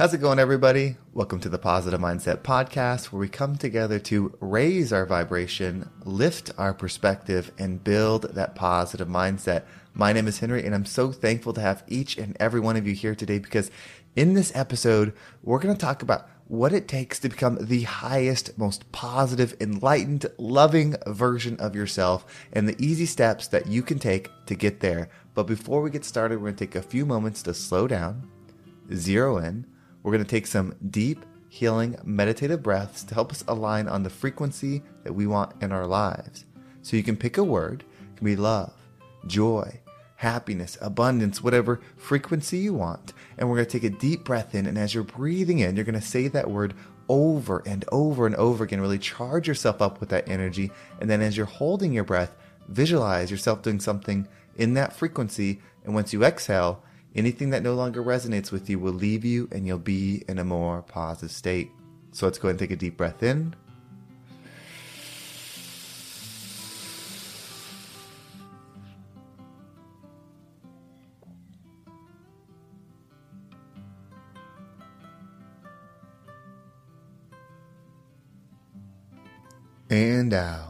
How's it going, everybody? Welcome to the Positive Mindset Podcast, where we come together to raise our vibration, lift our perspective, and build that positive mindset. My name is Henry, and I'm so thankful to have each and every one of you here today because in this episode, we're going to talk about what it takes to become the highest, most positive, enlightened, loving version of yourself and the easy steps that you can take to get there. But before we get started, we're going to take a few moments to slow down, zero in, we're going to take some deep, healing, meditative breaths to help us align on the frequency that we want in our lives. So you can pick a word, it can be love, joy, happiness, abundance, whatever frequency you want. And we're going to take a deep breath in. And as you're breathing in, you're going to say that word over and over and over again. Really charge yourself up with that energy. And then as you're holding your breath, visualize yourself doing something in that frequency. And once you exhale, Anything that no longer resonates with you will leave you and you'll be in a more positive state. So let's go ahead and take a deep breath in. And out.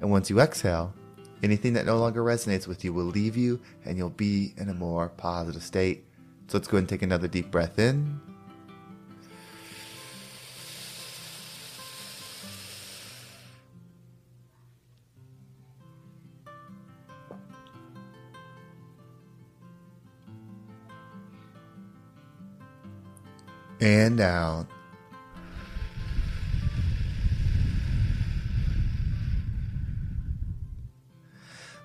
and once you exhale, anything that no longer resonates with you will leave you and you'll be in a more positive state. So let's go and take another deep breath in. And out.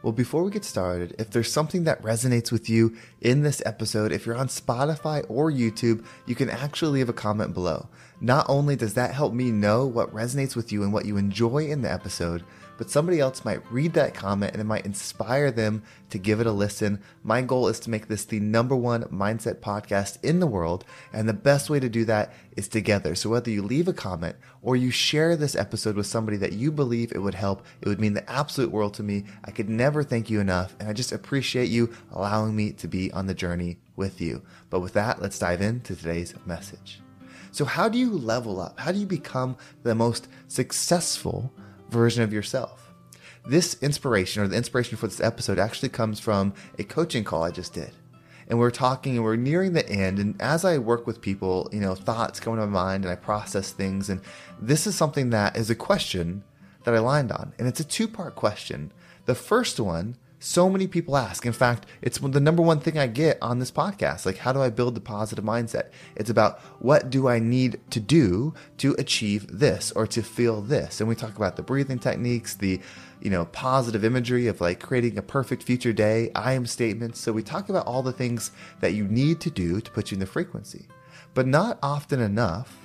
Well, before we get started, if there's something that resonates with you in this episode, if you're on Spotify or YouTube, you can actually leave a comment below. Not only does that help me know what resonates with you and what you enjoy in the episode, but somebody else might read that comment and it might inspire them to give it a listen. My goal is to make this the number one mindset podcast in the world. And the best way to do that is together. So whether you leave a comment or you share this episode with somebody that you believe it would help, it would mean the absolute world to me. I could never thank you enough. And I just appreciate you allowing me to be on the journey with you. But with that, let's dive into today's message. So, how do you level up? How do you become the most successful version of yourself. This inspiration or the inspiration for this episode actually comes from a coaching call I just did. And we're talking and we're nearing the end. And as I work with people, you know, thoughts come to my mind and I process things. And this is something that is a question that I lined on. And it's a two part question. The first one so many people ask. In fact, it's the number one thing I get on this podcast. Like, how do I build the positive mindset? It's about what do I need to do to achieve this or to feel this? And we talk about the breathing techniques, the you know, positive imagery of like creating a perfect future day, I am statements. So we talk about all the things that you need to do to put you in the frequency. But not often enough,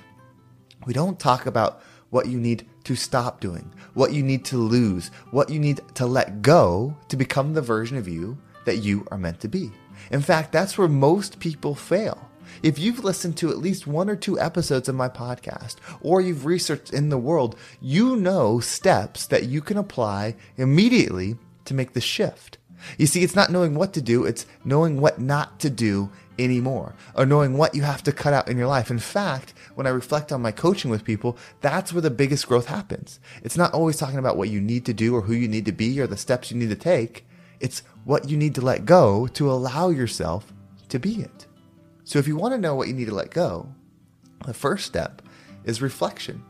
we don't talk about what you need to stop doing, what you need to lose, what you need to let go to become the version of you that you are meant to be. In fact, that's where most people fail. If you've listened to at least one or two episodes of my podcast, or you've researched in the world, you know steps that you can apply immediately to make the shift. You see, it's not knowing what to do, it's knowing what not to do anymore, or knowing what you have to cut out in your life. In fact, when I reflect on my coaching with people, that's where the biggest growth happens. It's not always talking about what you need to do or who you need to be or the steps you need to take. It's what you need to let go to allow yourself to be it. So if you want to know what you need to let go, the first step is reflection.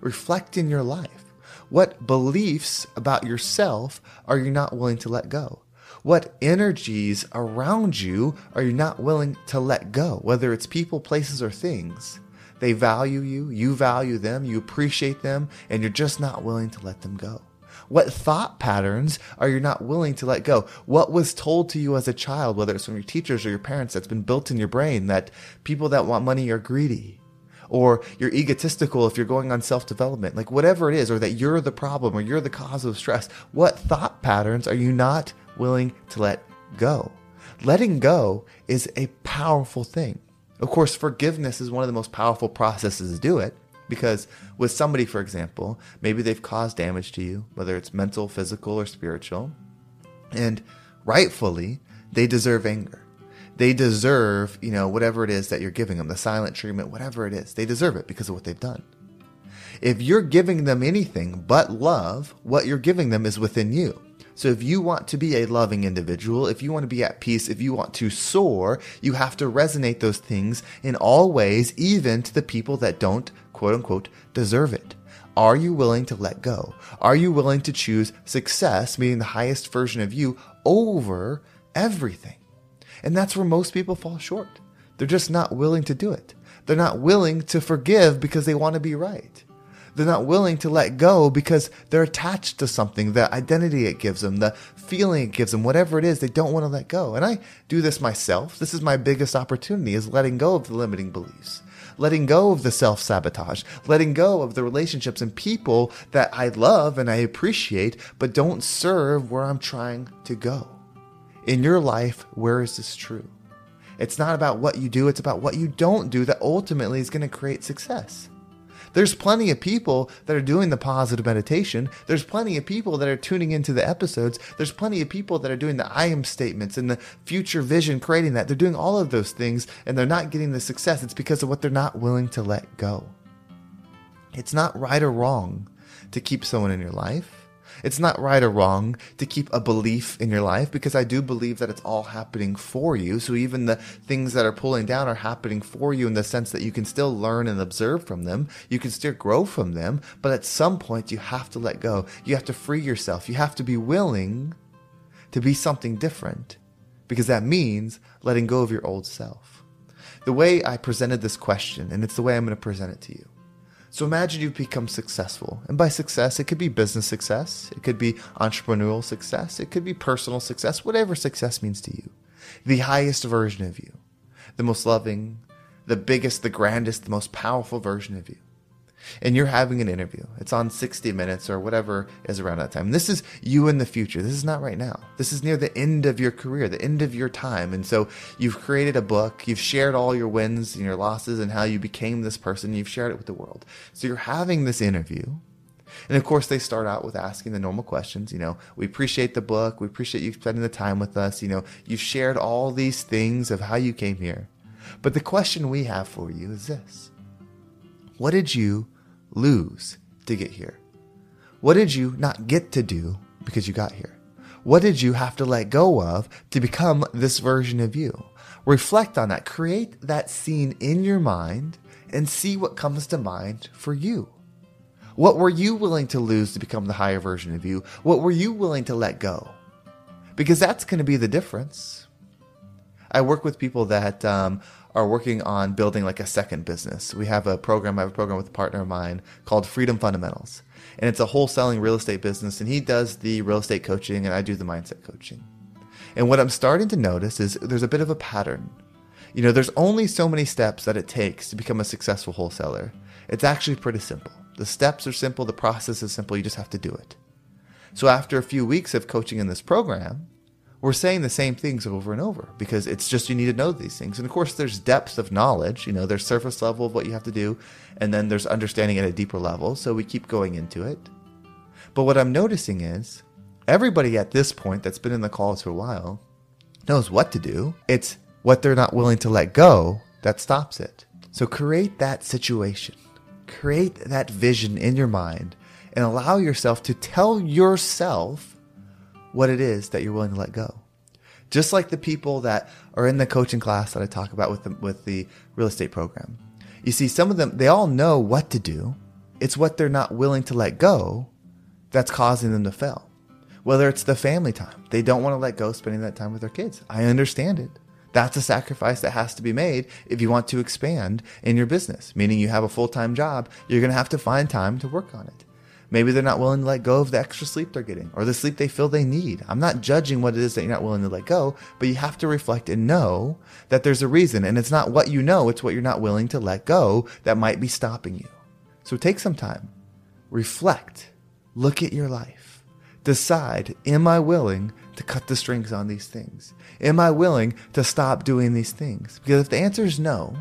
Reflect in your life. What beliefs about yourself are you not willing to let go? What energies around you are you not willing to let go? Whether it's people, places, or things. They value you, you value them, you appreciate them, and you're just not willing to let them go. What thought patterns are you not willing to let go? What was told to you as a child, whether it's from your teachers or your parents, that's been built in your brain that people that want money are greedy? Or you're egotistical if you're going on self development, like whatever it is, or that you're the problem or you're the cause of stress. What thought patterns are you not willing to let go? Letting go is a powerful thing. Of course, forgiveness is one of the most powerful processes to do it because with somebody, for example, maybe they've caused damage to you, whether it's mental, physical, or spiritual, and rightfully, they deserve anger. They deserve, you know, whatever it is that you're giving them, the silent treatment, whatever it is. They deserve it because of what they've done. If you're giving them anything but love, what you're giving them is within you. So if you want to be a loving individual, if you want to be at peace, if you want to soar, you have to resonate those things in all ways, even to the people that don't, quote unquote, deserve it. Are you willing to let go? Are you willing to choose success, meaning the highest version of you, over everything? And that's where most people fall short. They're just not willing to do it. They're not willing to forgive because they want to be right. They're not willing to let go because they're attached to something, the identity it gives them, the feeling it gives them, whatever it is, they don't want to let go. And I do this myself. This is my biggest opportunity is letting go of the limiting beliefs. Letting go of the self sabotage, letting go of the relationships and people that I love and I appreciate, but don't serve where I'm trying to go. In your life, where is this true? It's not about what you do, it's about what you don't do that ultimately is going to create success. There's plenty of people that are doing the positive meditation. There's plenty of people that are tuning into the episodes. There's plenty of people that are doing the I am statements and the future vision, creating that. They're doing all of those things and they're not getting the success. It's because of what they're not willing to let go. It's not right or wrong to keep someone in your life. It's not right or wrong to keep a belief in your life because I do believe that it's all happening for you. So even the things that are pulling down are happening for you in the sense that you can still learn and observe from them. You can still grow from them. But at some point, you have to let go. You have to free yourself. You have to be willing to be something different because that means letting go of your old self. The way I presented this question, and it's the way I'm going to present it to you so imagine you've become successful. And by success, it could be business success, it could be entrepreneurial success, it could be personal success, whatever success means to you. The highest version of you, the most loving, the biggest, the grandest, the most powerful version of you and you're having an interview. It's on 60 minutes or whatever is around that time. This is you in the future. This is not right now. This is near the end of your career, the end of your time. And so you've created a book, you've shared all your wins and your losses and how you became this person, you've shared it with the world. So you're having this interview. And of course, they start out with asking the normal questions. You know, we appreciate the book. We appreciate you spending the time with us. You know, you've shared all these things of how you came here. But the question we have for you is this What did you lose to get here? What did you not get to do because you got here? What did you have to let go of to become this version of you? Reflect on that. Create that scene in your mind and see what comes to mind for you. What were you willing to lose to become the higher version of you? What were you willing to let go? Because that's going to be the difference. I work with people that um, are working on building like a second business. We have a program, I have a program with a partner of mine called Freedom Fundamentals. And it's a wholesaling real estate business. And he does the real estate coaching and I do the mindset coaching. And what I'm starting to notice is there's a bit of a pattern. You know, there's only so many steps that it takes to become a successful wholesaler. It's actually pretty simple. The steps are simple, the process is simple, you just have to do it. So after a few weeks of coaching in this program, we're saying the same things over and over because it's just you need to know these things. And of course, there's depth of knowledge. You know, there's surface level of what you have to do, and then there's understanding at a deeper level. So we keep going into it. But what I'm noticing is everybody at this point that's been in the calls for a while knows what to do. It's what they're not willing to let go that stops it. So create that situation, create that vision in your mind, and allow yourself to tell yourself what it is that you're willing to let go. Just like the people that are in the coaching class that I talk about with the, with the real estate program. You see, some of them, they all know what to do. It's what they're not willing to let go that's causing them to fail. Whether it's the family time, they don't want to let go spending that time with their kids. I understand it. That's a sacrifice that has to be made if you want to expand in your business, meaning you have a full time job, you're going to have to find time to work on it. Maybe they're not willing to let go of the extra sleep they're getting or the sleep they feel they need. I'm not judging what it is that you're not willing to let go, but you have to reflect and know that there's a reason. And it's not what you know, it's what you're not willing to let go that might be stopping you. So take some time, reflect, look at your life, decide, am I willing to cut the strings on these things? Am I willing to stop doing these things? Because if the answer is no,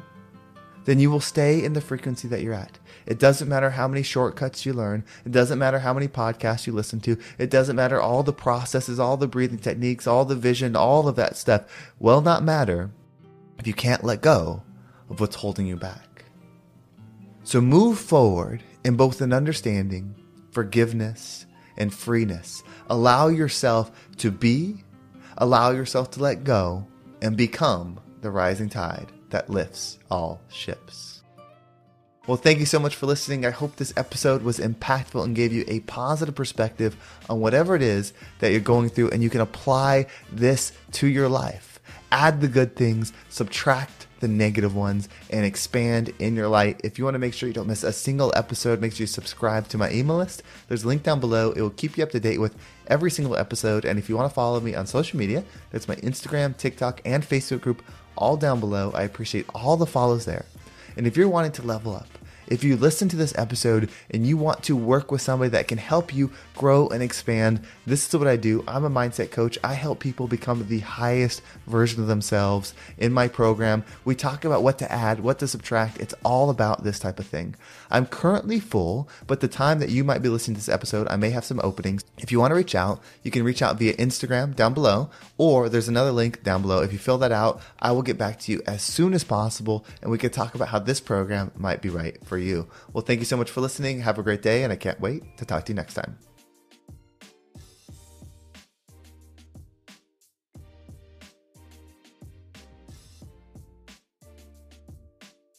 then you will stay in the frequency that you're at. It doesn't matter how many shortcuts you learn. It doesn't matter how many podcasts you listen to. It doesn't matter all the processes, all the breathing techniques, all the vision, all of that stuff will not matter if you can't let go of what's holding you back. So move forward in both an understanding, forgiveness, and freeness. Allow yourself to be, allow yourself to let go, and become the rising tide that lifts all ships. Well, thank you so much for listening. I hope this episode was impactful and gave you a positive perspective on whatever it is that you're going through, and you can apply this to your life. Add the good things, subtract the negative ones, and expand in your light. If you want to make sure you don't miss a single episode, make sure you subscribe to my email list. There's a link down below. It will keep you up to date with every single episode. And if you want to follow me on social media, that's my Instagram, TikTok, and Facebook group all down below. I appreciate all the follows there. And if you're wanting to level up, if you listen to this episode and you want to work with somebody that can help you grow and expand, this is what I do. I'm a mindset coach. I help people become the highest version of themselves in my program. We talk about what to add, what to subtract. It's all about this type of thing. I'm currently full, but the time that you might be listening to this episode, I may have some openings. If you want to reach out, you can reach out via Instagram down below, or there's another link down below. If you fill that out, I will get back to you as soon as possible and we can talk about how this program might be right for you. Well, thank you so much for listening. Have a great day, and I can't wait to talk to you next time.